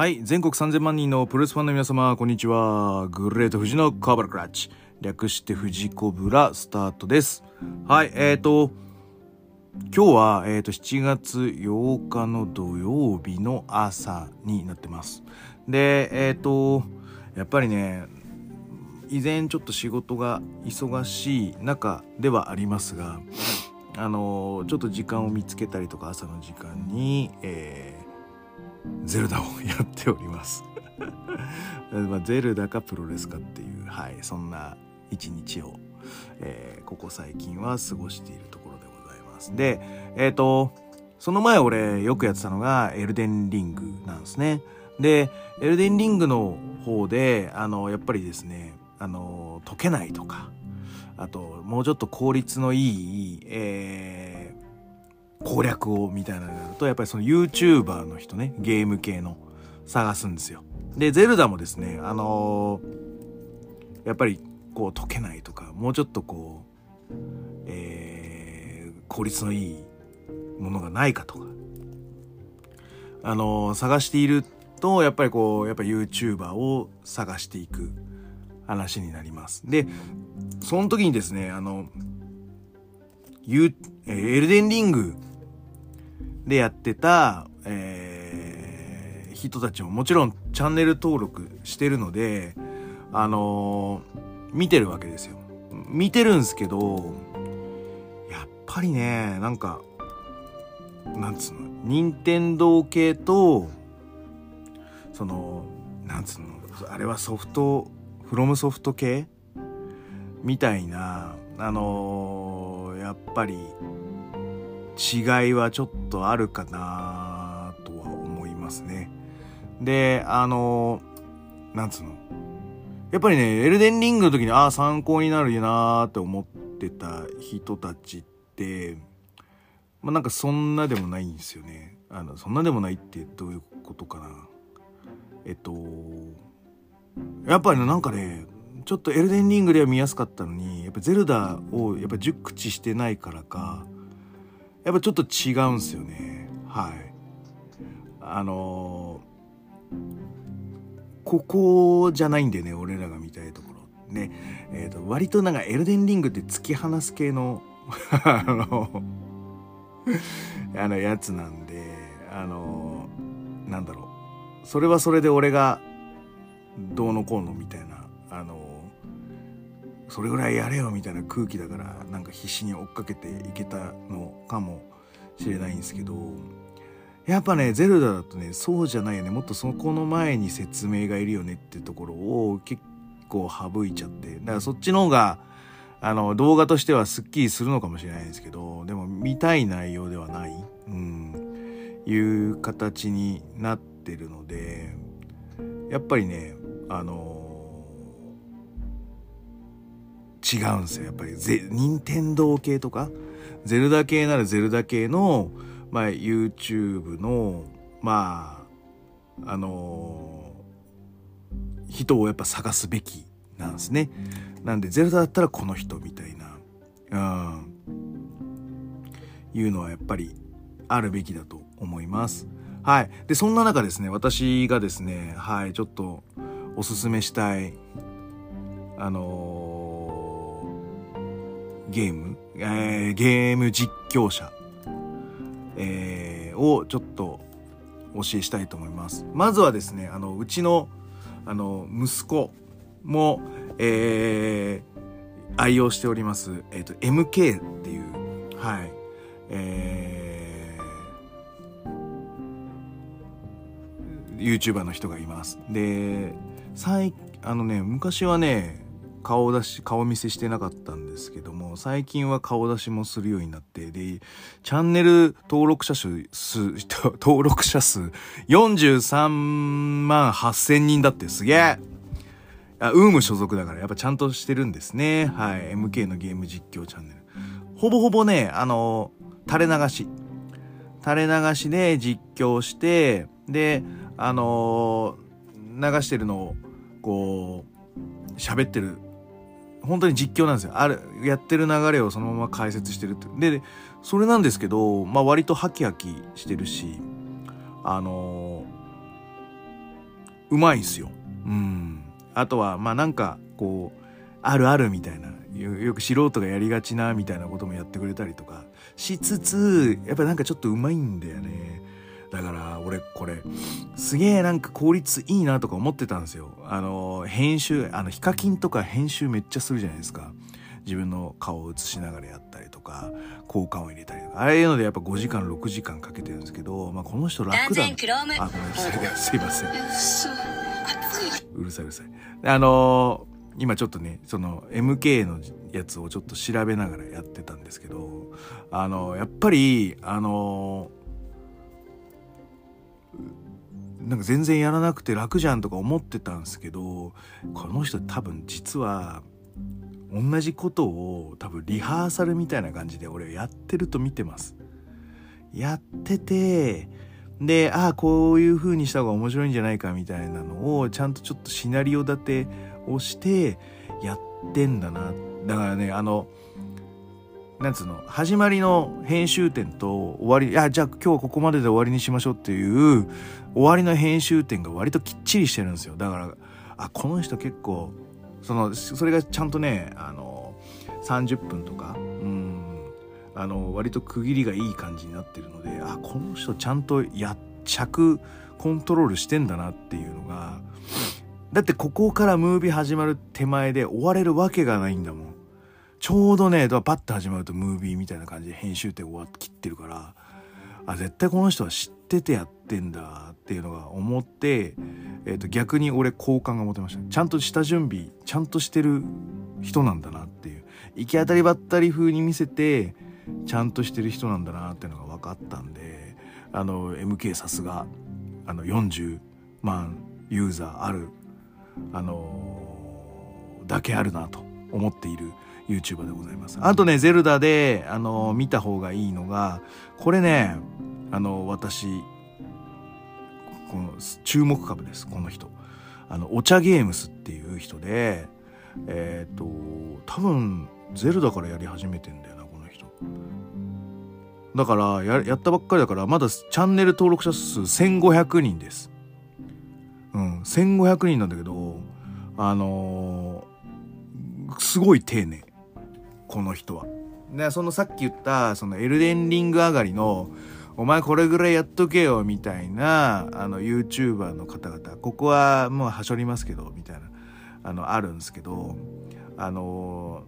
はい、全国3000万人のプロレスファンの皆様、こんにちは。グレート富士のカーバラクラッチ。略して富士コブラスタートです。はい、えーと、今日は、えーと、7月8日の土曜日の朝になってます。で、えーと、やっぱりね、依然ちょっと仕事が忙しい中ではありますが、あのちょっと時間を見つけたりとか朝の時間に、えゼルダをやっております。まあ、ゼルダかプロレスかっていう、はい、そんな一日を、えーここ最近は過ごしているところでございます。で、えっ、と、その前俺よくやってたのがエルデンリングなんですね。で、エルデンリングの方で、あの、やっぱりですね、あの、解けないとか、あと、もうちょっと効率のいい、えー攻略をみたいなのになるとやっぱりその YouTuber の人ねゲーム系の探すんですよ。でゼルダもですねあのーやっぱりこう解けないとかもうちょっとこうえー効率のいいものがないかとかあのー探しているとやっぱりこうやっぱ YouTuber を探していく話になります。でその時にですねあのゆえエルデンリングでやってた、えー人たちももちろんチャンネル登録してるので、あのー見てるわけですよ。見てるんすけど、やっぱりね、なんか、なんつうの、任天堂系と、その、なんつうの、あれはソフト、フロムソフト系みたいな、あのーやっぱり違いはちょっとあるかなとは思いますね。で、あのなんつうの？やっぱりね、エルデンリングの時に、ああ、参考になるよなーって思ってた人たちって、まあなんかそんなでもないんですよね。あの、そんなでもないってどういうことかな。えっと、やっぱりねなんかねちょっとエルデンリングでは見やすかったのにやっぱゼルダをやっぱ熟知してないからかやっぱちょっと違うんすよね。はい。あのここじゃないんでね俺らが見たいところ。ねえーと割となんかエルデンリングって突き放す系の あのやつなんであのなんだろう。それはそれで俺がどうのこうのみたいなそれぐらいやれよみたいな空気だからなんか必死に追っかけていけたのかもしれないんですけどやっぱねゼルダだとねそうじゃないよね。もっとそこの前に説明がいるよねってところを結構省いちゃって。だからそっちの方があの動画としてはすっきりするのかもしれないですけどでも見たい内容ではない、うん、いう形になってるのでやっぱりねあの違うんですよやっぱりゼ任天堂系とかゼルダ系ならゼルダ系の、まあ、YouTube のまああの人をやっぱ探すべきなんですね。なんでゼルダだったらこの人みたいな、うん、いうのはやっぱりあるべきだと思います。はい。で、そんな中ですね、私がですね、はい、ちょっとおすすめしたい、あのーゲーム、えーゲーム実況者、えーをちょっとお教えしたいと思います。まずはですね、あの、うちの、あの、息子も、えー愛用しております、えっ、と、MK っていう、はい、えー YouTuber の人がいます。で、最、あのね、昔はね、顔出し、顔見せしてなかったんですけども、最近は顔出しもするようになって、で、チャンネル登録者数、登録者数43万8000人だってすげえあ、ウーム所属だからやっぱちゃんとしてるんですね。はい。MK のゲーム実況チャンネル。ほぼほぼね、あの、垂れ流し。垂れ流しで実況して、で、あの流してるのを、こう、喋ってる。本当に実況なんですよ。ある、やってる流れをそのまま解説してるって。で、それなんですけど、まあ割とハキハキしてるし、あのーうまいんすよ。うん。あとは、まあなんか、こう、あるあるみたいな、よく素人がやりがちなみたいなこともやってくれたりとかしつつ、やっぱなんかちょっとうまいんだよね。だから俺これすげえなんか効率いいなとか思ってたんですよ。あの編集あのヒカキンとか編集めっちゃするじゃないですか。自分の顔を映しながらやったりとか効果音入れたりとか。ああいうのでやっぱ5時間6時間かけてるんですけど、まあ、この人楽だあごめんすいません。うるさいうるさい。あのー、今ちょっとねその MK のやつをちょっと調べながらやってたんですけどあのー、やっぱりあのー、なんか全然やらなくて楽じゃんとか思ってたんですけどこの人多分実は同じことを多分リハーサルみたいな感じで俺やってると見てます。やってて、で、ああ、こういう風にした方が面白いんじゃないかみたいなのをちゃんとちょっとシナリオ立てをしてやってんだな。だからね、あの、なんつうの、始まりの編集点と終わり、いや、じゃあ今日はここまでで終わりにしましょうっていう終わりの編集点が割ときっちりしてるんですよ。だから、あ、この人結構そのそれがちゃんとねあの30分とかうんあの割と区切りがいい感じになってるのであこの人ちゃんとや尺コントロールしてんだなっていうのがだってここからムービー始まる手前で終われるわけがないんだもんちょうどねパッて始まるとムービーみたいな感じで編集点終わって切ってるからあ絶対この人は知っててやってんだっていうのが思ってえー、と逆に俺好感が持てました。ちゃんと下準備ちゃんとしてる人なんだなっていう。行き当たりばったり風に見せてちゃんとしてる人なんだなっていうのが分かったんであの MK さすがあの40万ユーザーあるあのー、だけあるなと思っている YouTuber でございます。あとね、ゼルダで、あの、見た方がいいのが、これね、あの、私、この注目株ですこの人。あのお茶ゲームスっていう人でえっ、ー、と多分ゼルダからやり始めてんだよなこの人。だからややったばっかりだからまだチャンネル登録者数1500人です。うん1500人なんだけどあのー、すごい丁寧。この人は。でそのさっき言ったそのエルデンリング上がりのお前これぐらいやっとけよみたいなあの YouTuber の方々。ここはもうはしょりますけどみたいなあのあるんですけどあの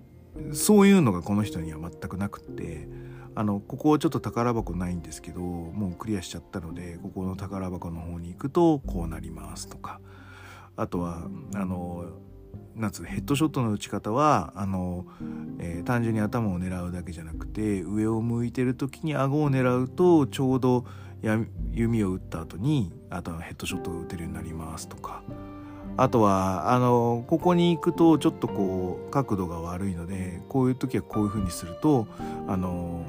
そういうのがこの人には全くなくってあのここちょっと宝箱ないんですけどもうクリアしちゃったのでここの宝箱の方に行くとこうなりますとか。あとはあのなんつうヘッドショットの打ち方はあの、えー、単純に頭を狙うだけじゃなくて上を向いてる時に顎を狙うとちょうど弓を打った後にあとはヘッドショットが打てるようになりますとか。あとはあのここに行くとちょっとこう角度が悪いのでこういう時はこういう風にするとあの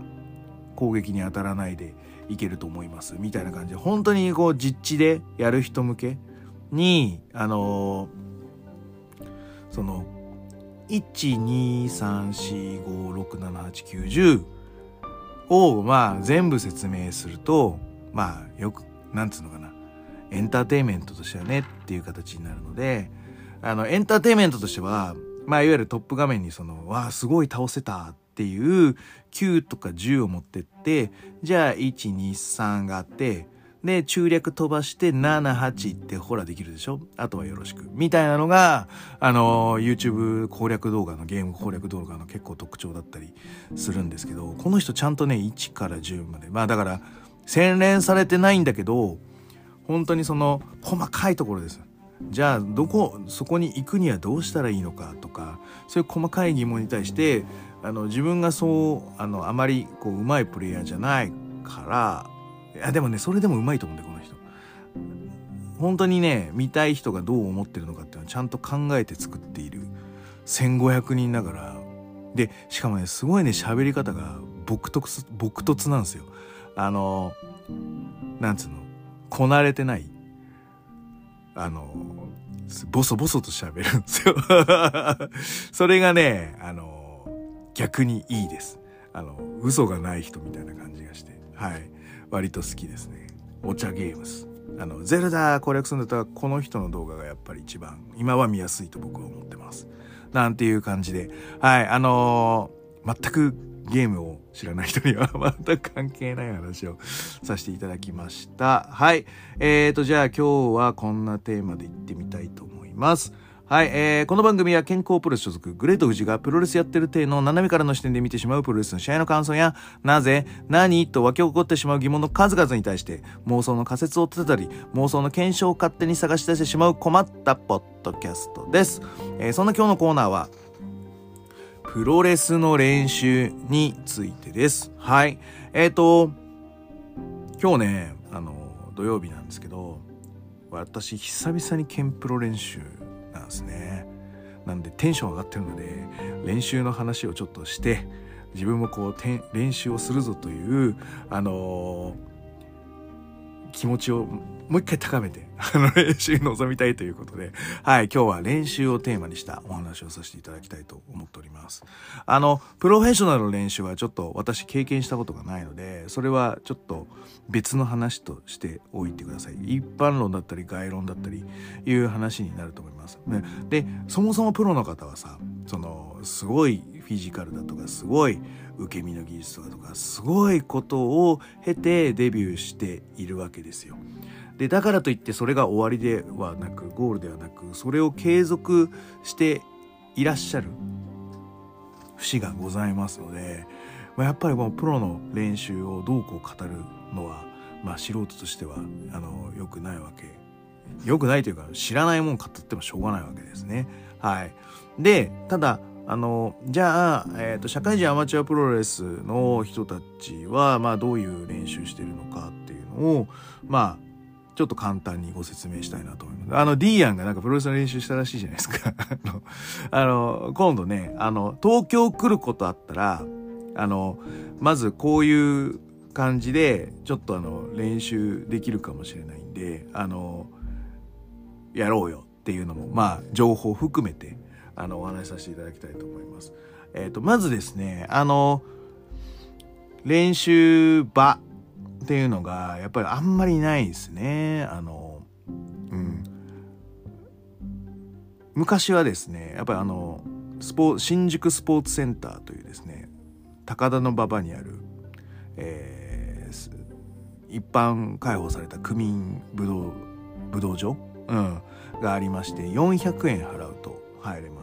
攻撃に当たらないでいけると思います。みたいな感じで本当にこう実地でやる人向けにあのその12345678910をまあ全部説明するとまあよくなんつうのかな。エンターテイメントとしてはねっていう形になるのであのエンターテイメントとしてはまあいわゆるトップ画面にそのわあすごい倒せたっていう9とか10を持ってってじゃあ123があってで、中略飛ばして7、8ってほらできるでしょ？あとはよろしく。みたいなのが、あの、YouTube 攻略動画の、ゲーム攻略動画の結構特徴だったりするんですけど、この人ちゃんとね、1から10まで。まあだから、洗練されてないんだけど、本当にその、細かいところです。じゃあ、どこ、そこに行くにはどうしたらいいのか？とか、そういう細かい疑問に対して、あの、自分がそう、あの、あまり、こう、うまいプレイヤーじゃないから、いやでもねそれでもうまいと思うんだよこの人。本当にね見たい人がどう思ってるのかっていうのはちゃんと考えて作っている。1500人ながら。でしかもねすごいね喋り方が朴突朴突なんですよ。あのなんつうの？こなれてない。あのボソボソと喋るんですよ。それがねあの逆にいいです。あの嘘がない人みたいな感じがして。はい。割と好きですねお茶ゲームスあの、ゼルダ攻略するんだったら、この人の動画がやっぱり一番、今は見やすいと僕は思ってます。なんていう感じで、はい、あのー、全くゲームを知らない人には 全く関係ない話をさせていただきました。はい。えーと、じゃあ今日はこんなテーマでいってみたいと思います。はい、えー、この番組は健康プロレス所属、グレート富士がプロレスやってる体の斜めからの視点で見てしまうプロレスの試合の感想や、なぜ、何？と湧き起こってしまう疑問の数々に対して妄想の仮説を立てたり、妄想の検証を勝手に探し出してしまう困ったポッドキャストです。えー、そんな今日のコーナーは、プロレスの練習についてです。はい。えっ、ー、と、今日ね、あの、土曜日なんですけど、私、久々にケンプロ練習なんですね。なんでテンション上がってるので練習の話をちょっとして自分もこう練習をするぞというあのー、気持ちをもう一回高めて、あの、練習に臨みたいということで、はい、今日は練習をテーマにしたお話をさせていただきたいと思っております。あの、プロフェッショナルの練習はちょっと私経験したことがないので、それはちょっと別の話としておいてください。一般論だったり概論だったりいう話になると思います。ね、で、そもそもプロの方はさ、その、すごいフィジカルだとか、すごい受け身の技術とかとか、すごいことを経てデビューしているわけですよ。でだからといってそれが終わりではなくゴールではなくそれを継続していらっしゃる節がございますので、まあ、やっぱりこのプロの練習をどうこう語るのは、まあ、素人としてはあの良くないわけ良くないというか知らないもん語ってもしょうがないわけですね。はい、でただあのじゃあ、えーと、社会人アマチュアプロレスの人たちは、まあ、どういう練習してるのかっていうのをまあちょっと簡単にご説明したいなと思います。あの、ディーアンがなんかプロレスの練習したらしいじゃないですか。あの、今度ね、あの、東京来ることあったら、あの、まずこういう感じで、ちょっとあの、練習できるかもしれないんで、あの、やろうよっていうのも、まあ、情報含めて、あの、お話しさせていただきたいと思います。えっ、ー、と、まずですね、あの、練習場っていうのがやっぱりあんまりないですね。あの、うん。昔はですね、やっぱりあの、スポ新宿スポーツセンターというですね、高田馬場にある、えー、一般開放された区民武道、武道場、うん、がありまして、400円払うと入れます。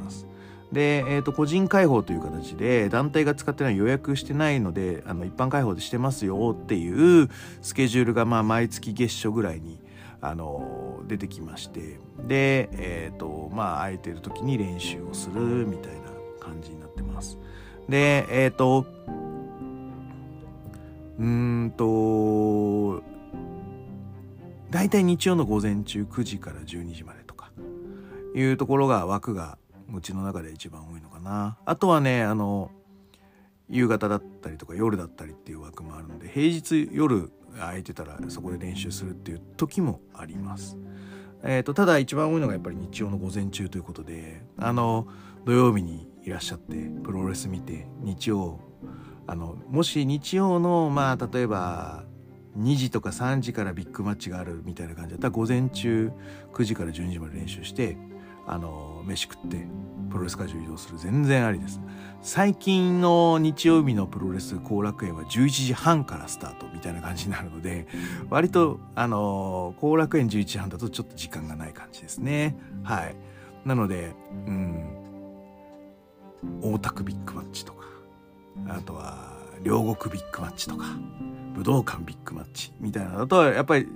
で、えーと、個人開放という形で団体が使ってない予約してないのであの一般開放でしてますよっていうスケジュールがまあ毎月月初ぐらいにあの出てきましてで、えーとまあ、空いてる時に練習をするみたいな感じになってます。でえっ、ー、とうんと大体日曜の午前中9時から12時までとかいうところが枠がうちの中で一番多いのかなあとはねあの夕方だったりとか夜だったりっていう枠もあるので平日夜空いてたらそこで練習するっていう時もあります。えーと、ただ一番多いのがやっぱり日曜の午前中ということであの土曜日にいらっしゃってプロレス見て日曜あのもし日曜のまあ例えば2時とか3時からビッグマッチがあるみたいな感じだったら午前中9時から12時まで練習してあの飯食ってプロレス会場移動する全然ありです。最近の日曜日のプロレス後楽園は11時半からスタートみたいな感じになるので割とあの後楽園11時半だとちょっと時間がない感じですね。はい。なのでうん。大田区ビッグマッチとかあとは両国ビッグマッチとか武道館ビッグマッチみたいなのだとやっぱり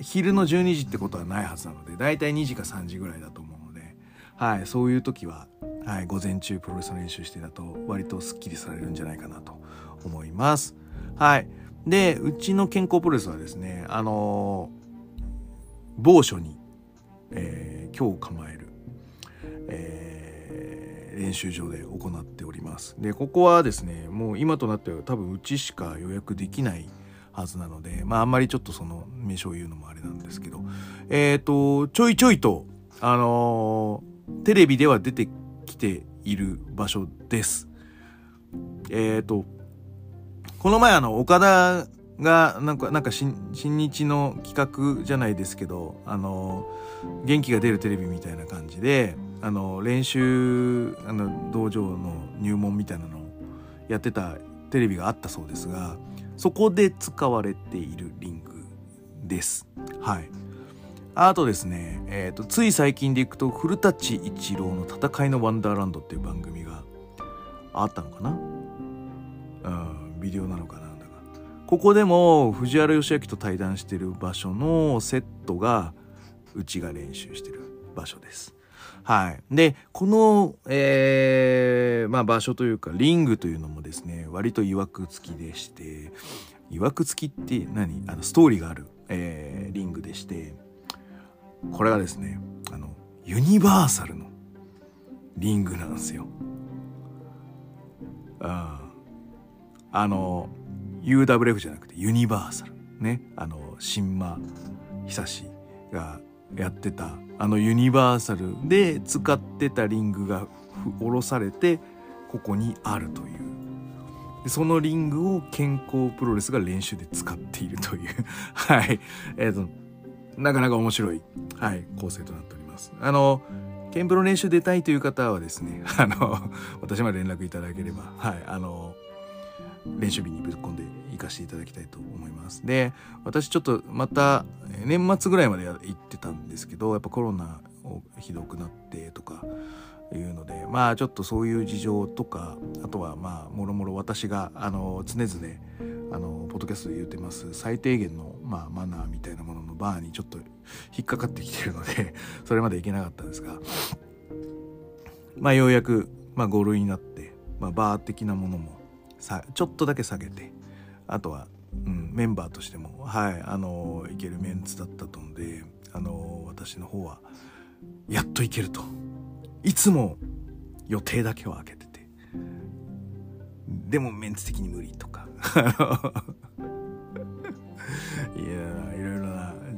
昼の12時ってことはないはずなので大体2時か3時ぐらいだと思うはい、そういう時は、はい、午前中プロレスの練習してだと割とスッキリされるんじゃないかなと思います。はい。で、うちの健康プロレスはですね、あのー、某所に、えー、今日構える、えー、練習場で行っております。で、ここはですね、もう今となっては多分うちしか予約できないはずなので、まああんまりちょっとその名称を言うのもあれなんですけど、えっ、と、ちょいちょいと、あのーテレビでは出てきている場所です。えっ、ー、と、この前あの、岡田がなんかなんか新日の企画じゃないですけどあの元気が出るテレビみたいな感じであの練習あの道場の入門みたいなのをやってたテレビがあったそうですがそこで使われているリングです。はい。あとですね、えーと、つい最近でいくと古舘一郎の「戦いのワンダーランド」っていう番組があったのかな？うんビデオなのかなだか。ここでも藤原義明と対談してる場所のセットがうちが練習してる場所です。はい。で、この、えー、まあ場所というか、リングというのもですね、割と曰く付きでして、曰く付きって何？あの、ストーリーがある、えー、リングでして、これがですね、あの、ユニバーサルのリングなんですよ。ああの、UWF じゃなくてユニバーサル。ね。あの、新間久志がやってたあのユニバーサルで使ってたリングが下ろされてここにあるというそのリングを健康プロレスが練習で使っているという はいえっ、ー、となかなか面白い、はい、構成となっておりますあのケンプロ練習出たいという方はですね あの私まで連絡いただければはいあの練習日にぶっ込んで行かせていただきたいと思います。で、私ちょっとまた年末ぐらいまで行ってたんですけど、やっぱコロナをひどくなってとかいうので、まあちょっとそういう事情とか、あとはまあもろもろ私があの常々あのポッドキャストで言ってます最低限の、まあ、マナーみたいなもののバーにちょっと引っかかってきてるので それまでいけなかったんですがまあようやく、まあ、5類になって、まあ、バー的なものもさちょっとだけ下げてあとは、うん、メンバーとしてもはいあのいけるメンツだったと思うのであの私の方はやっといけると。いつも予定だけは開けてて。でもメンツ的に無理とか。いやいろいろな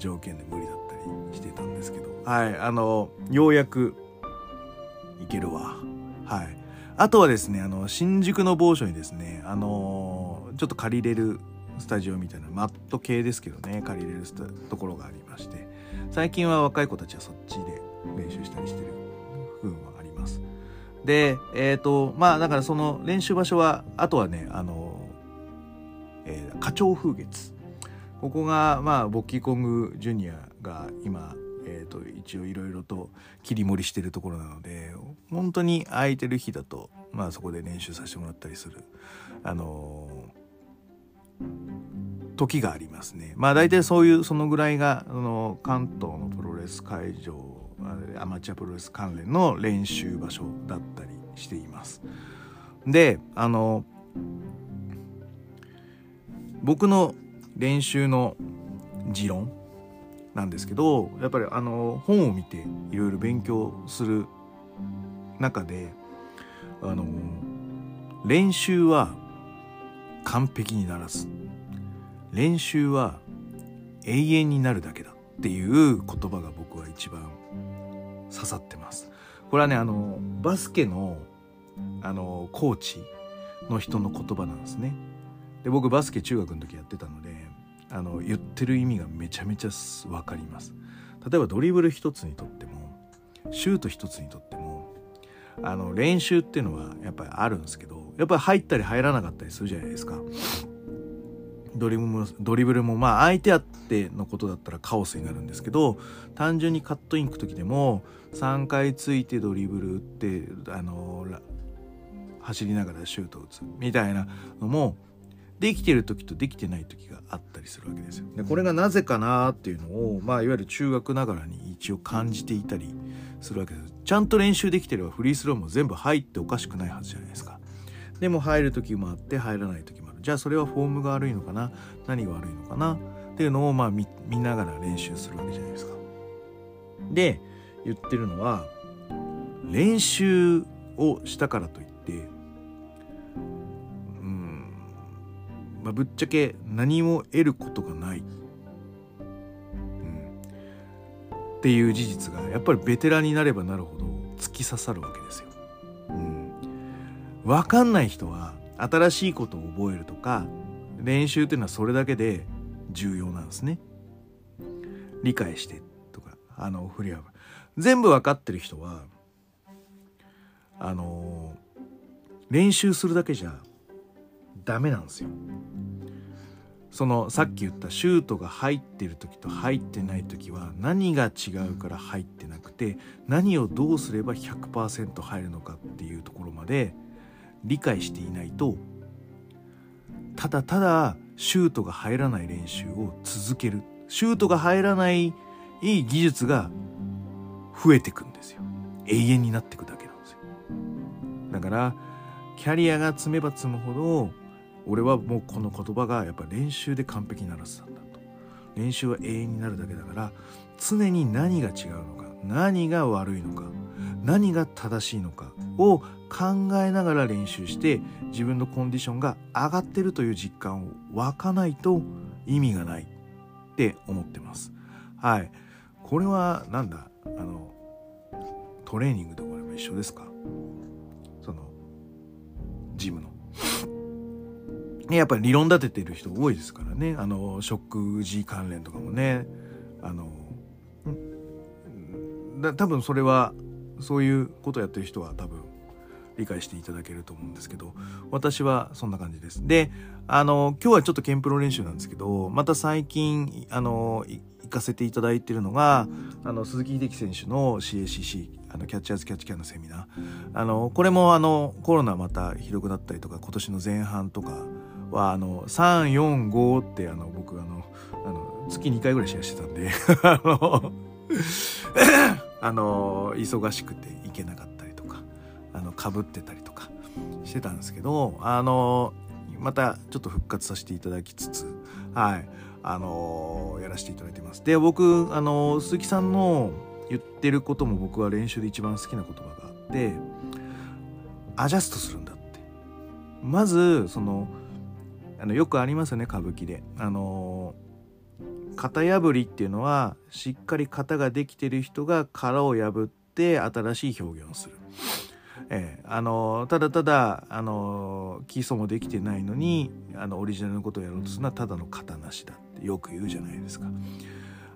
条件で無理だったりしてたんですけどはいあのようやくいけるわはいあとはですね、あの、新宿の某所にですね、あの、ちょっと借りれるスタジオみたいな、マット系ですけどね、借りれるところがありまして、最近は若い子たちはそっちで練習したりしてる部分はあります。で、えっ、ー、と、まあ、だからその練習場所は、あとはね、あの、えー、花鳥風月。ここが、まあ、ボッキーコングジュニアが今、えーと、一応いろいろと切り盛りしてるところなので本当に空いてる日だと、まあ、そこで練習させてもらったりする、あのー、時がありますね。まあ大体そういうそのぐらいがあの関東のプロレス会場アマチュアプロレス関連の練習場所だったりしています。であの僕の練習の持論なんですけどやっぱりあの本を見ていろいろ勉強する中であの練習は完璧にならず練習は永遠になるだけだっていう言葉が僕は一番刺さってます。これはねあのバスケのあのコーチの人の言葉なんですね。で僕バスケ中学の時やってたのであの言ってる意味がめちゃめちゃ分かります。例えばドリブル一つにとってもシュート一つにとってもあの練習っていうのはやっぱりあるんですけどやっぱり入ったり入らなかったりするじゃないですか。ドリブルもドリブルもまあ相手あってのことだったらカオスになるんですけど単純にカットインく時でも3回ついてドリブル打ってあの走りながらシュート打つみたいなのもできてる時とできてない時があったりするわけですよ。でこれがなぜかなっていうのを、まあ、いわゆる中学ながらに一応感じていたりするわけです。ちゃんと練習できてればフリースローも全部入っておかしくないはずじゃないですか。でも入る時もあって入らない時もある。じゃあそれはフォームが悪いのかな？何が悪いのかな？っていうのをまあ見ながら練習するわけじゃないですか。で言ってるのは練習をしたからといってまあ、ぶっちゃけ何も得ることがない、うん、っていう事実がやっぱりベテランになればなるほど突き刺さるわけですよ。うん、分かんない人は新しいことを覚えるとか練習っていうのはそれだけで重要なんですね。理解してとかあの振り幅全部分かってる人はあの練習するだけじゃダメなんですよ。そのさっき言ったシュートが入ってる時と入ってない時は何が違うから入ってなくて何をどうすれば100%入るのかっていうところまで理解していないとただただシュートが入らない練習を続ける。シュートが入らないいい技術が増えてくんですよ。永遠になってくだけなんですよ。だからキャリアが積めば積むほど俺はもうこの言葉がやっぱ練習で完璧にならせたんだと練習は永遠になるだけだから常に何が違うのか何が悪いのか何が正しいのかを考えながら練習して自分のコンディションが上がってるという実感を湧かないと意味がないって思ってます。はい。これはなんだ？あのトレーニングとかでも一緒ですか？そのジムの。やっぱり理論立ててる人多いですからね。あの食事関連とかもね。あのだ多分それはそういうことをやってる人は多分理解していただけると思うんですけど私はそんな感じですであの今日はちょっとケンプロ練習なんですけどまた最近あの行かせていただいてるのがあの鈴木秀樹選手の CACC あのキャッチャーズキャッチキャンのセミナーあのこれもあのコロナまたひどくなったりとか今年の前半とかはあの345ってあの僕あのあの月2回ぐらいシェアしてたんで あのあの忙しくて行けなかったりとかあのかぶってたりとかしてたんですけどあのまたちょっと復活させていただきつつはいあのやらせていただいてます。で僕あの鈴木さんの言ってることも僕は練習で一番好きな言葉があってアジャストするんだって。まずそのあのよくありますよね歌舞伎であの型破りっていうのはしっかり型ができてる人が殻を破って新しい表現をする。えー、あのただただあの基礎もできてないのにあのオリジナルのことをやろうとするのはただの型なしだってよく言うじゃないですか。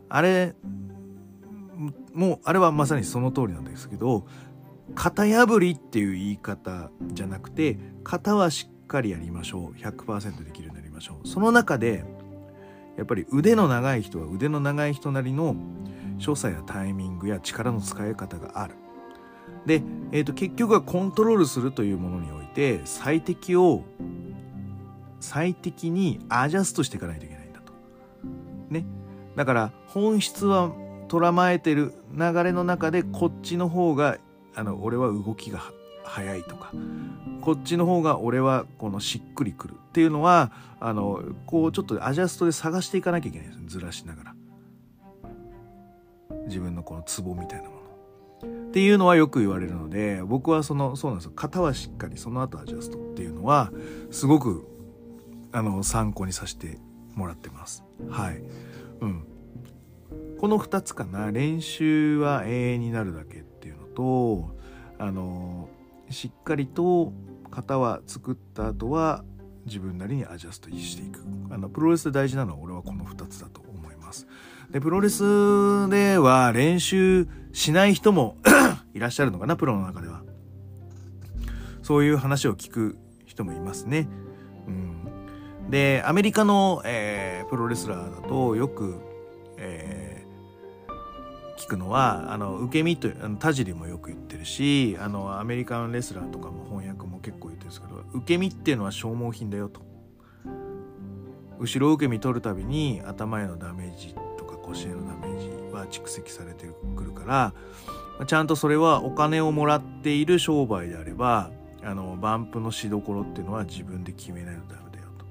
あれもうあれはまさにその通りなんですけど型破りっていう言い方じゃなくて型はしっかりやりましょう100%できるようになりましょうその中でやっぱり腕の長い人は腕の長い人なりの所作やタイミングや力の使い方がある。で、えーと、結局はコントロールするというものにおいて最適を最適にアジャストしていかないといけないんだと。ね。だから本質はとらまえてる流れの中でこっちの方があの俺は動きが早いとかこっちの方が俺はこのしっくりくるっていうのはあのこうちょっとアジャストで探していかなきゃいけないですずらしながら。自分のこのツボみたいなもの。っていうのはよく言われるので僕はそのそうなんですよ。型はしっかりその後アジャストっていうのはすごくあの参考にさせてもらってます。はい。うん。この2つかな。練習は永遠になるだけっていうのとあのしっかりと型は作った後は自分なりにアジャストしていく。あのプロレスで大事なのは俺はこの2つだと思います。でプロレスでは練習しない人も いらっしゃるのかなプロの中では。そういう話を聞く人もいますね。うん。でアメリカの、えー、プロレスラーだとよく、聞くのはあの受け身というあの田尻もよく言ってるしあのアメリカンレスラーとかも翻訳も結構言ってるんですけど受け身っていうのは消耗品だよと。後ろ受け身取るたびに頭へのダメージとか腰へのダメージは蓄積されてくるからちゃんとそれはお金をもらっている商売であればあのバンプのしどころっていうのは自分で決めないとダメだよと。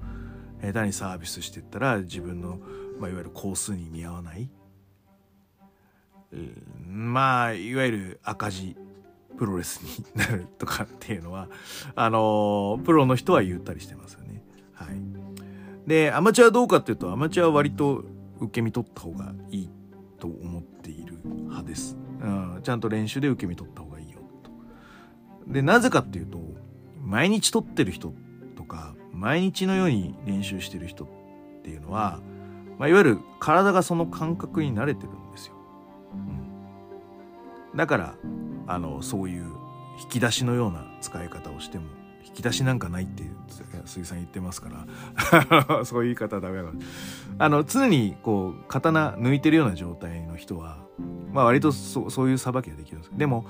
下手にサービスしてったら自分の、まあ、いわゆる工数に見合わない。まあいわゆる赤字プロレスになるとかっていうのはあのプロの人は言ったりしてますよね。はい、でアマチュアどうかっていうとアマチュアは割と受け身取った方がいいと思っている派です。うん、ちゃんと練習で受け身取った方がいいよと。でなぜかっていうと毎日取ってる人とか毎日のように練習してる人っていうのは、まあ、いわゆる体がその感覚に慣れてるん。だからあのそういう引き出しのような使い方をしても引き出しなんかないって鈴木さん言ってますから そういう言い方はダメだ。からあの常にこう刀抜いてるような状態の人はまあ割とそそういうさばきができるんです。けどでも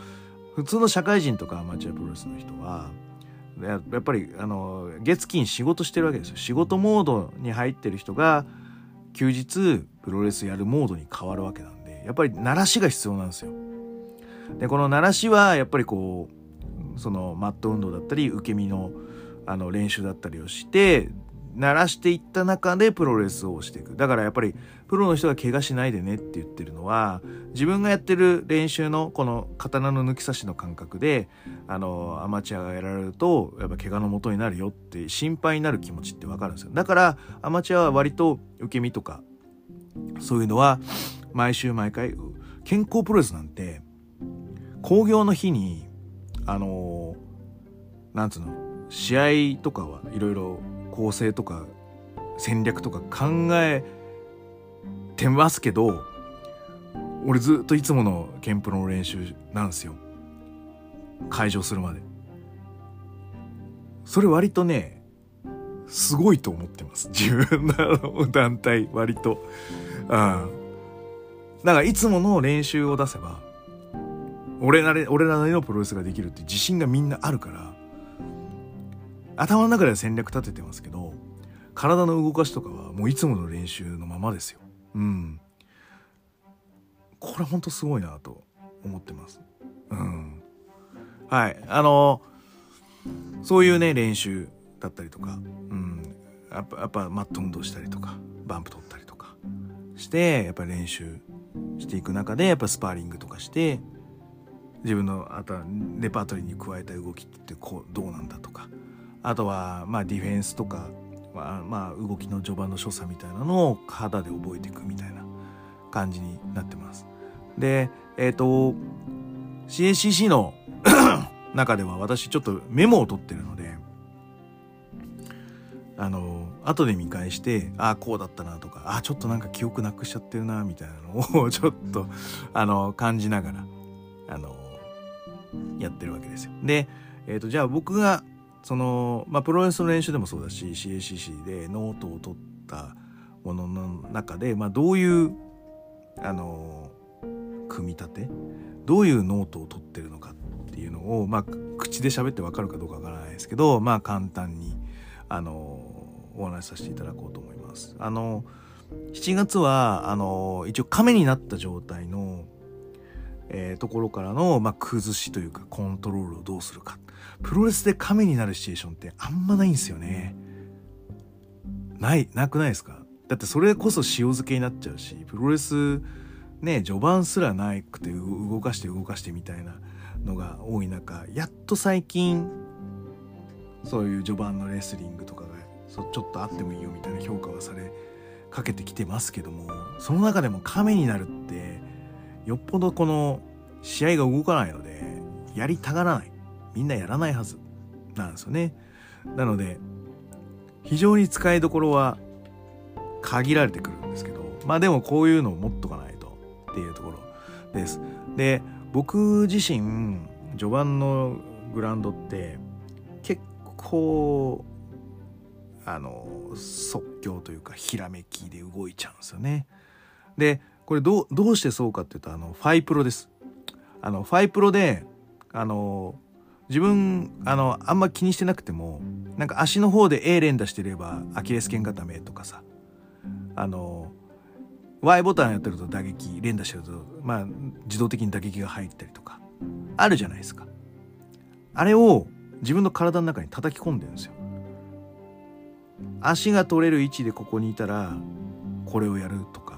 普通の社会人とかアマチュアプロレスの人はやっぱりあの月金仕事してるわけですよ。仕事モードに入ってる人が休日プロレスやるモードに変わるわけなんでやっぱり慣らしが必要なんですよ。でこの慣らしはやっぱりこうそのマット運動だったり受け身のあの練習だったりをして慣らしていった中でプロレスをしていく。だからやっぱりプロの人が怪我しないでねって言ってるのは自分がやってる練習のこの刀の抜き差しの感覚であのアマチュアがやられるとやっぱ怪我のもとになるよって心配になる気持ちってわかるんですよ。だからアマチュアは割と受け身とかそういうのは毎週毎回健康プロレスなんて興行の日にあのなんつうの試合とかはいろいろ構成とか戦略とか考えてますけど俺ずっといつものケンプロの練習なんですよ。会場するまで。それ割とねすごいと思ってます。自分の団体割と。うんだからいつもの練習を出せば俺なり俺らなりのプロレスができるって自信がみんなあるから頭の中では戦略立ててますけど体の動かしとかはもういつもの練習のままですよ。うん。これほんとすごいなと思ってます。うん。はい。あのそういうね練習だったりとかうん。やっぱやっぱマット運動したりとかバンプ取ったりとかしてやっぱり練習していく中でやっぱスパーリングとかして自分のあとはレパートリーに加えた動きってこうどうなんだとかあとはまあディフェンスとか、まあ、まあ動きの序盤の所作みたいなのを肌で覚えていくみたいな感じになってます。で、えっ、ー、と、CACC の 中では私ちょっとメモを取ってるので、あの、後で見返して、ああ、こうだったなとか、ああ、ちょっとなんか記憶なくしちゃってるな、みたいなのを ちょっと、あの、感じながら、あの、やってるわけですよ。で、えっ、ー、と、じゃあ僕がその、まあ、プロレスの練習でもそうだし CACC でノートを取ったものの中で、まあ、どういうあの組み立てどういうノートを取ってるのかっていうのを、まあ、口で喋ってわかるかどうかわからないですけど、まあ、簡単にあのお話しさせていただこうと思います。あの7月はあの一応亀になった状態のえー、ところからの、まあ、崩しというかコントロールをどうするか。プロレスで亀になるシチュエーションってあんまないんですよね。ないなくないですか？だってそれこそ塩漬けになっちゃうしプロレスね序盤すらなくて動かして動かしてみたいなのが多い中やっと最近そういう序盤のレスリングとかがそちょっとあってもいいよみたいな評価はされかけてきてますけどもその中でも亀になるってよっぽどこの試合が動かないのでやりたがらない。みんなやらないはず。なんですよね。なので非常に使いどころは限られてくるんですけどまあでもこういうのを持っとかないと。っていうところ。です。で僕自身序盤のグラウンドって結構あの即興というかひらめきで動いちゃうんですよね。でこれどう、どうしてそうかっていうと、あの、ファイプロです。あの、ファイプロで、あの、自分、あの、あんま気にしてなくても、なんか足の方で A 連打してれば、アキレス腱固めとかさ、あの、Y ボタンやってると打撃、連打してると、まあ、自動的に打撃が入ったりとか、あるじゃないですか。あれを自分の体の中に叩き込んでるんですよ。足が取れる位置でここにいたら、これをやるとか、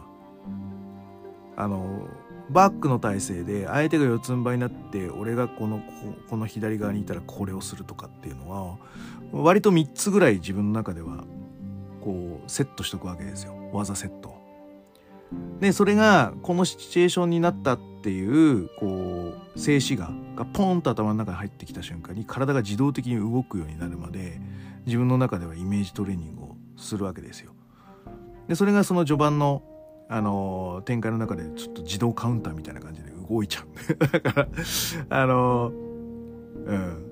あのバックの体勢で相手が四つん這いになって俺がこのこの左側にいたらこれをするとかっていうのは割と3つぐらい自分の中ではこうセットしとくわけですよ技セット。でそれがこのシチュエーションになったっていうこう静止画がポンと頭の中に入ってきた瞬間に体が自動的に動くようになるまで自分の中ではイメージトレーニングをするわけですよ。でそれがその序盤のあの展開の中でちょっと自動カウンターみたいな感じで動いちゃう。だからあのうん。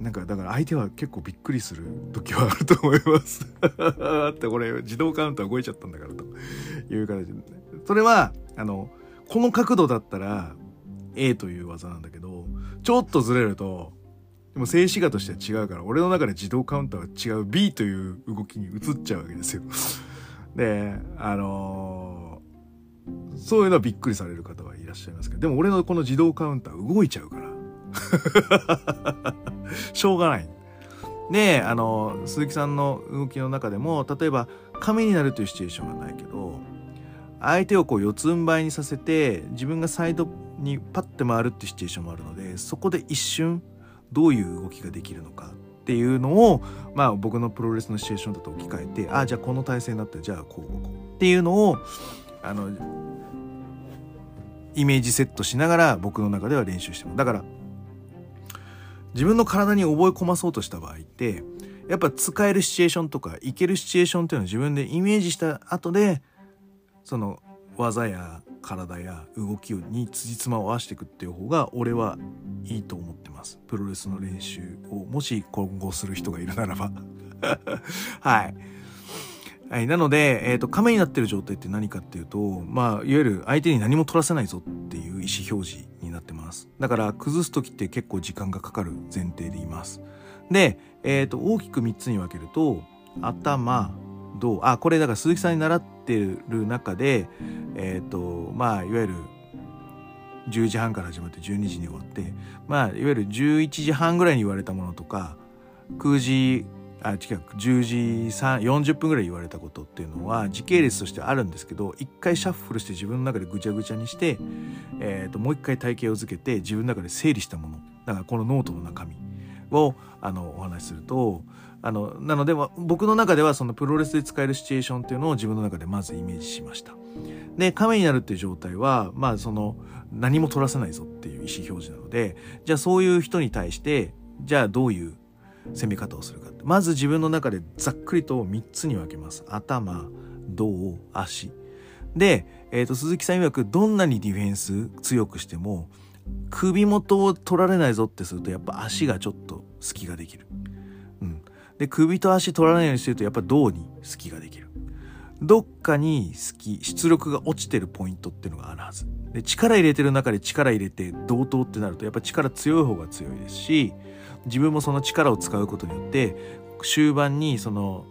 なんかだから相手は結構びっくりする時はあると思います。だ ってこれ自動カウンター動いちゃったんだからという形で、それはあのこの角度だったら A という技なんだけどちょっとずれるとでも静止画としては違うから俺の中で自動カウンターは違う。B という動きに移っちゃうわけですよ。であのー、そういうのはびっくりされる方はいらっしゃいますけどでも俺のこの自動カウンター動いちゃうから しょうがない。で、あの、鈴木さんの動きの中でも、例えば、亀になるというシチュエーションはないけど、相手をこう四つん這いにさせて、自分がサイドにパッて回るっていうシチュエーションもあるので、そこで一瞬、どういう動きができるのかっていうのを、まあ僕のプロレスのシチュエーションだと置き換えて、ああ、じゃあこの体勢になったら、じゃあこうこうっていうのを、あの、イメージセットしながら僕の中では練習してます。だから、自分の体に覚え込まそうとした場合ってやっぱ使えるシチュエーションとかいけるシチュエーションっていうのを自分でイメージした後でその技や体や動きに辻褄を合わせていくっていう方が俺はいいと思ってますプロレスの練習をもし今後する人がいるならば はいはい。なので、えっ、ー、と、亀になってる状態って何かっていうと、まあ、いわゆる相手に何も取らせないぞっていう意思表示になってます。だから、崩す時って結構時間がかかる前提でいます。で、えっ、ー、と、大きく3つに分けると、頭、胴、あ、これだから鈴木さんに習ってる中で、えっ、ー、と、まあ、いわゆる、10時半から始まって12時に終わって、まあ、いわゆる11時半ぐらいに言われたものとか、9時あ違う10時40分ぐらい言われたことっていうのは時系列としてあるんですけど一回シャッフルして自分の中でぐちゃぐちゃにして、えー、ともう一回体系を付けて自分の中で整理したもの。だからこのノートの中身をあのお話しするとあのなので僕の中ではそのプロレスで使えるシチュエーションっていうのを自分の中でまずイメージしました。で亀になるっていう状態はまあその何も取らせないぞっていう意思表示なのでじゃあそういう人に対してじゃあどういう攻め方をするかまず自分の中でざっくりと3つに分けます。頭胴足。で、えーと、鈴木さん曰くどんなにディフェンス強くしても首元を取られないぞってするとやっぱ足がちょっと隙ができる、で首と足取らないようにしてるとやっぱ胴に隙ができる。どっかに隙出力が落ちてるポイントっていうのがあるはず。で力入れてる中で力入れて同等ってなるとやっぱ力強い方が強いですし自分もその力を使うことによって終盤にその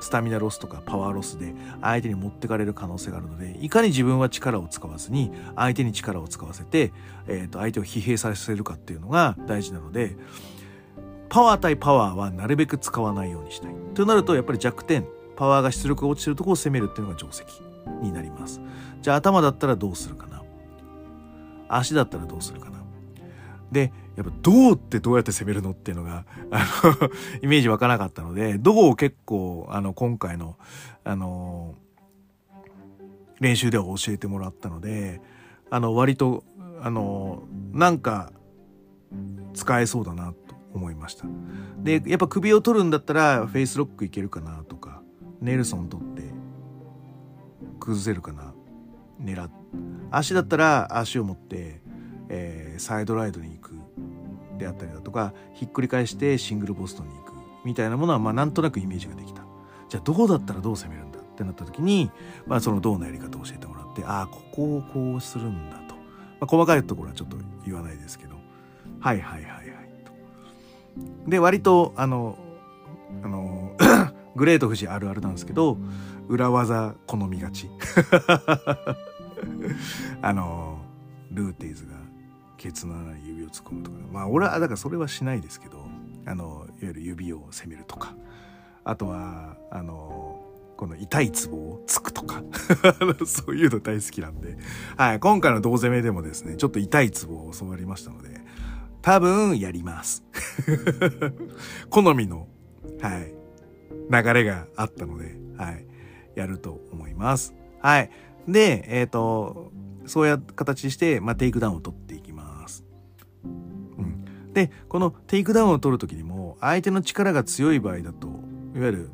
スタミナロスとかパワーロスで相手に持ってかれる可能性があるのでいかに自分は力を使わずに相手に力を使わせて、えー、と相手を疲弊させるかっていうのが大事なのでパワー対パワーはなるべく使わないようにしたい。となるとやっぱり弱点パワーが出力が落ちてるとこを攻めるっていうのが定石になります。じゃあ頭だったらどうするかな？足だったらどうするかな？でやっぱ銅ってどうやって攻めるのっていうのが、あの イメージ湧かなかったので、銅を結構、あの、今回の、あの、練習では教えてもらったので、あの、割と、あの、なんか、使えそうだなと思いました。で、やっぱ首を取るんだったら、フェイスロックいけるかなとか、ネルソン取って、崩せるかな、狙っ足だったら足を持って、えー、サイドライドに行くであったりだとかひっくり返してシングルポストに行くみたいなものはまあなんとなくイメージができた。じゃあどうだったらどう攻めるんだ？ってなった時に、まあ、その銅のやり方を教えてもらってああここをこうするんだと、まあ、細かいところはちょっと言わないですけど。はいはいはい。で割とあのあの グレート富士あるあるなんですけど裏技好みがち。あのルーティーズがケツの穴に指を突っ込むとかまあ俺はだからそれはしないですけどあのいわゆる指を攻めるとか。あとはあのこの痛いツボをつくとか。そういうの大好きなんで、はい、今回の胴攻めでもですねちょっと痛いツボを教わりましたので多分やります好みの、はい、流れがあったので、はい、やると思います。はい。で、えっ、ー、と、そういう形して、まあ、テイクダウンを取っていきます。うん。でこのテイクダウンを取る時にも相手の力が強い場合だといわゆる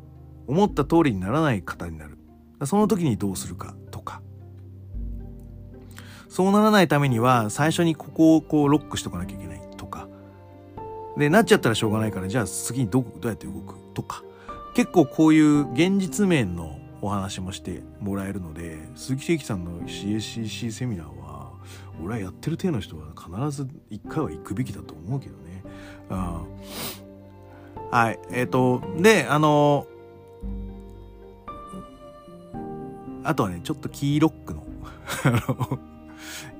思った通りにならない方になるその時にどうするかとかそうならないためには最初にここをこうロックしとかなきゃいけないでなっちゃったらしょうがないからじゃあ次にどどうやって動く？とか。結構こういう現実面のお話もしてもらえるので鈴木茂樹さんの CSCC セミナーは俺はやってる体の人は必ず一回は行くべきだと思うけどね。はい。えっ、ー、とであのあとはねちょっとキーロックの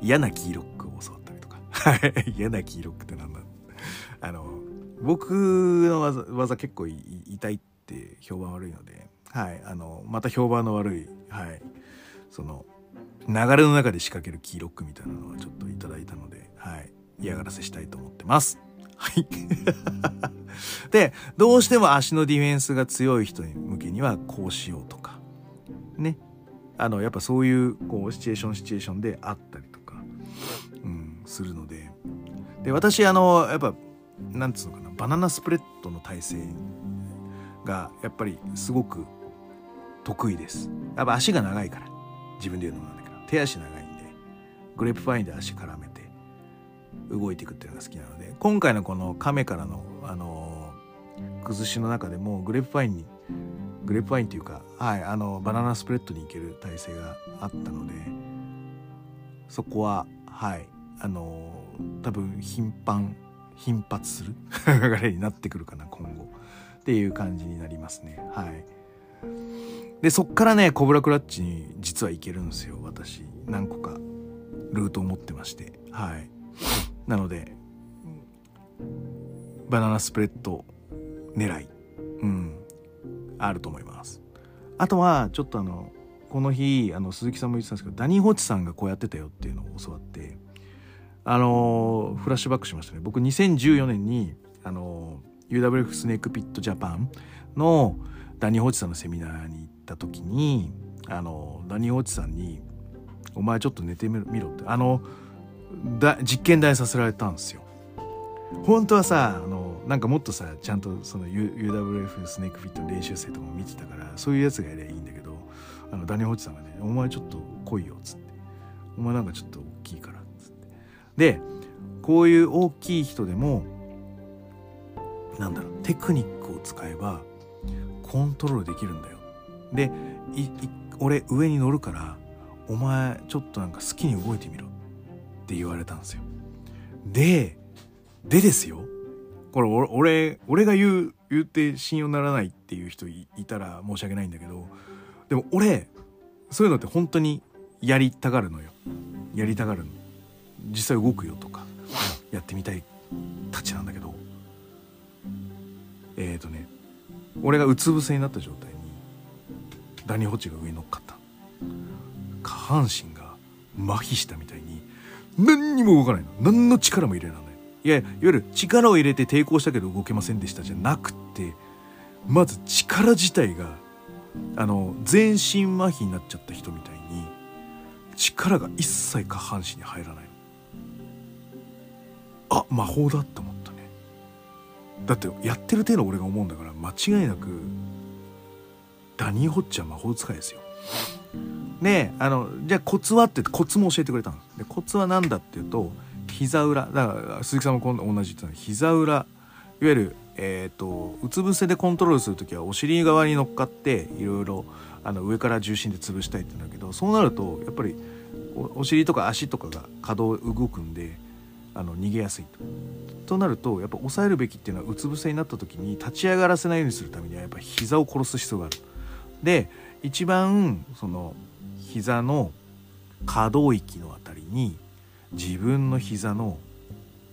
嫌なキーロックを教わったりとか。はい。嫌なキーロックってなんだ？あの僕の技技結構痛いって評判悪いので、はい、あのまた評判の悪い、はい、その流れの中で仕掛けるキーロックみたいなのはちょっといただいたので、はい、嫌がらせしたいと思ってます。はい。で、どうしても足のディフェンスが強い人向けにはこうしようとか、ね。あの、やっぱそういう、こう、シチュエーションシチュエーションであったりとか、うん、するので。で、私、あの、やっぱ、なんつうのかな、バナナスプレッドの体勢が、やっぱりすごく得意です。やっぱ足が長いから。自分で言うのもなんだけど、手足長いんで、グレープファインで足絡めて、動いていくっていうのが好きなので、今回のこの亀からの、あの崩しの中でも、グレープファインにグレープワインっていうか、はい、あのバナナスプレッドに行ける体制があったのでそこははいあの多分頻繁頻発する？流れになってくるかな今後。っていう感じになりますね。はい。でそっからねコブラクラッチに実は行けるんですよ私。何個かルートを持ってまして。はい。なのでバナナスプレッド狙い。うん。あると思います。あとはちょっとあのこの日あの鈴木さんも言ってたんですけどダニー・ホッチさんがこうやってたよっていうのを教わって。あのフラッシュバックしましたね。僕2014年にあの UWF スネークピットジャパンのダニー・ホッチさんのセミナーに行った時にあのダニー・ホッチさんに「お前ちょっと寝てみろ」って。あのだ実験台させられたんですよ。本当はさあのなんかもっとさちゃんとその UWF スネークフィット練習生とかも見てたからそういうやつがやりゃいいんだけどあのダニーホーチさんがね「お前ちょっと来いよ」っつって「お前なんかちょっと大きいから」でこういう大きい人でもなんだろうテクニックを使えばコントロールできるんだよ。で俺上に乗るからお前ちょっとなんか好きに動いてみろ。って言われたんですよ。ででですよ。これ俺俺が言う言って信用ならないっていう人いたら申し訳ないんだけどでも俺そういうのって本当にやりたがるのよ。やりたがるの。実際動くよとかやってみたいたちなんだけどえっ、ー、とね俺がうつ伏せになった状態にダニホチが上に乗っかった。下半身が麻痺したみたいに何にも動かないの。何の力も入れない。のいやいわゆる力を入れて抵抗したけど動けませんでしたじゃなくてまず力自体があの全身麻痺になっちゃった人みたいに力が一切下半身に入らない。あ魔法だって思ったね。だってやってる程度俺が思うんだから間違いなくダニー・ホッチは魔法使いですよ。であのじゃあコツはってコツも教えてくれたんですでコツは何だっていうと膝裏だから鈴木さんも今度同じ言ってた膝裏いわゆるえっ、ー、とうつ伏せでコントロールする時はお尻側に乗っかっていろいろあの上から重心で潰したいって言うんだけどそうなるとやっぱりお尻とか足とかが可動動くんであの逃げやすいと。となるとやっぱ抑えるべきっていうのはうつ伏せになった時に立ち上がらせないようにするためにはやっぱ膝を殺す必要がある。で一番その膝の可動域のあたりに自分の膝の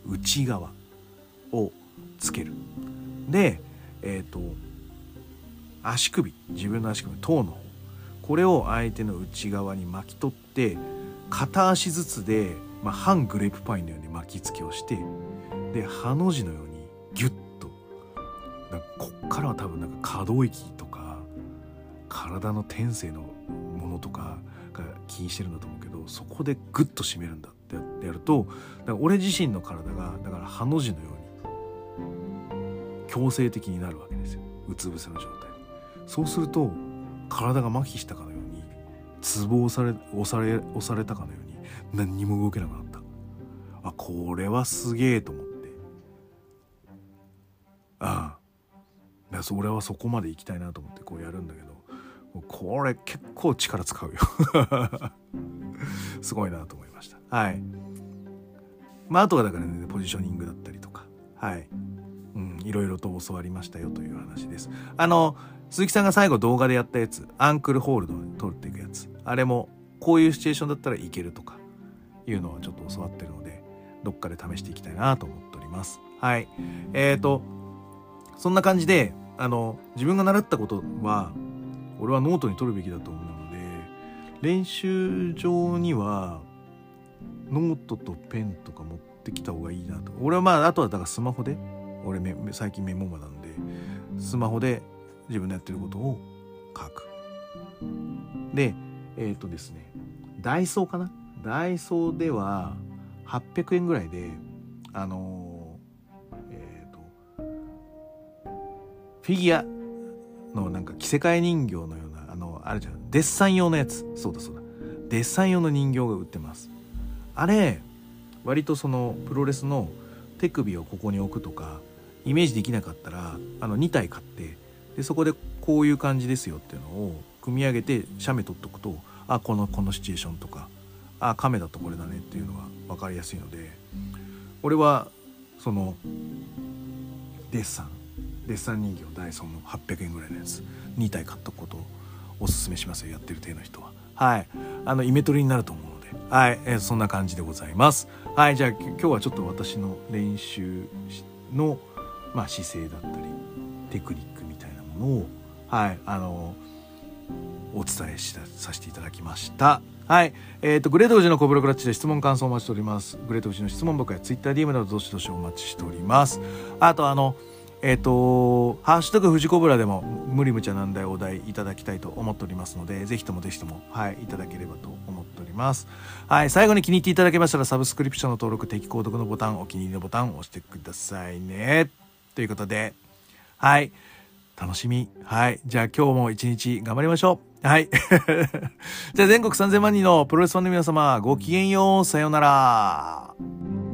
内側をつけるでえっ、ー、と足首自分の足首頭の方これを相手の内側に巻き取って片足ずつで、まあ、半グレープパインのように巻きつけをしてでハの字のようにギュッと。こっからは多分なんか可動域とか体の天性のものとかが気にしてるんだと思うけどそこでグッと締めるんだってやるとだから俺自身の体がだからハの字のように強制的になるわけですよ。うつ伏せの状態。そうすると体が麻痺したかのようにツボを押され押され押されたかのように何にも動けなくなった。あこれはすげえと思って。ああ。だ俺はそこまで行きたいなと思ってこうやるんだけどこれ結構力使うよ。すごいなと思いました。はい。まああとはだからねポジショニングだったりとか。はい。うんいろいろと教わりましたよという話です。あの鈴木さんが最後動画でやったやつアンクルホールドに取っていくやつ。あれもこういうシチュエーションだったらいけるとか。いうのはちょっと教わってるのでどっかで試していきたいなと思っております。はい。えーとそんな感じであの自分が習ったことは俺はノートに取るべきだと思うので練習場にはノートとペンとか持ってきた方がいいなと。俺はまああとはだからスマホで俺最近メモ魔なんでスマホで自分のやってることを書く。でえっ、ー、とですねダイソーかなダイソーでは800円ぐらいであのえっ、ー、とフィギュアのなんか着せ替え人形のようなあのあるじゃん。デッサン用のやつ。そうだそうだ。デッサン用の人形が売ってます。あれ割とそのプロレスの手首をここに置くとかイメージできなかったらあの2体買ってでそこでこういう感じですよっていうのを組み上げて写メ撮っとくとあこのこのシチュエーションとかあ亀だとこれだねっていうのが分かりやすいので俺はそのデッサンデッサン人形ダイソンの800円ぐらいのやつ2体買っとくことをおすすめしますよやってる体の人は。はい。あのイメトレになると思うので。はい、えー、そんな感じでございます。はい。じゃあ今日はちょっと私の練習の、まあ、姿勢だったりテクニックみたいなものをはい。あのお伝えしさせていただきました。はい。えっ、ー、と、グレート富士のコブロクラッチで質問感想をお待ちしております。グレート富士の質問箱や TwitterDM などどしどしお待ちしております。あと、あの、えっ、ー、と、ハッシュタグ富士コブラでも無理無茶難題お題いただきたいと思っておりますので、ぜひともぜひとも、はい、いただければと思っております。はい、最後に気に入っていただけましたら、サブスクリプションの登録、定期購読のボタン、お気に入りのボタンを押してくださいね。ということで、はい、楽しみ。はい、じゃあ今日も一日頑張りましょう。はい。じゃあ全国3000万人のプロレスファンの皆様、ごきげんよう。さようなら。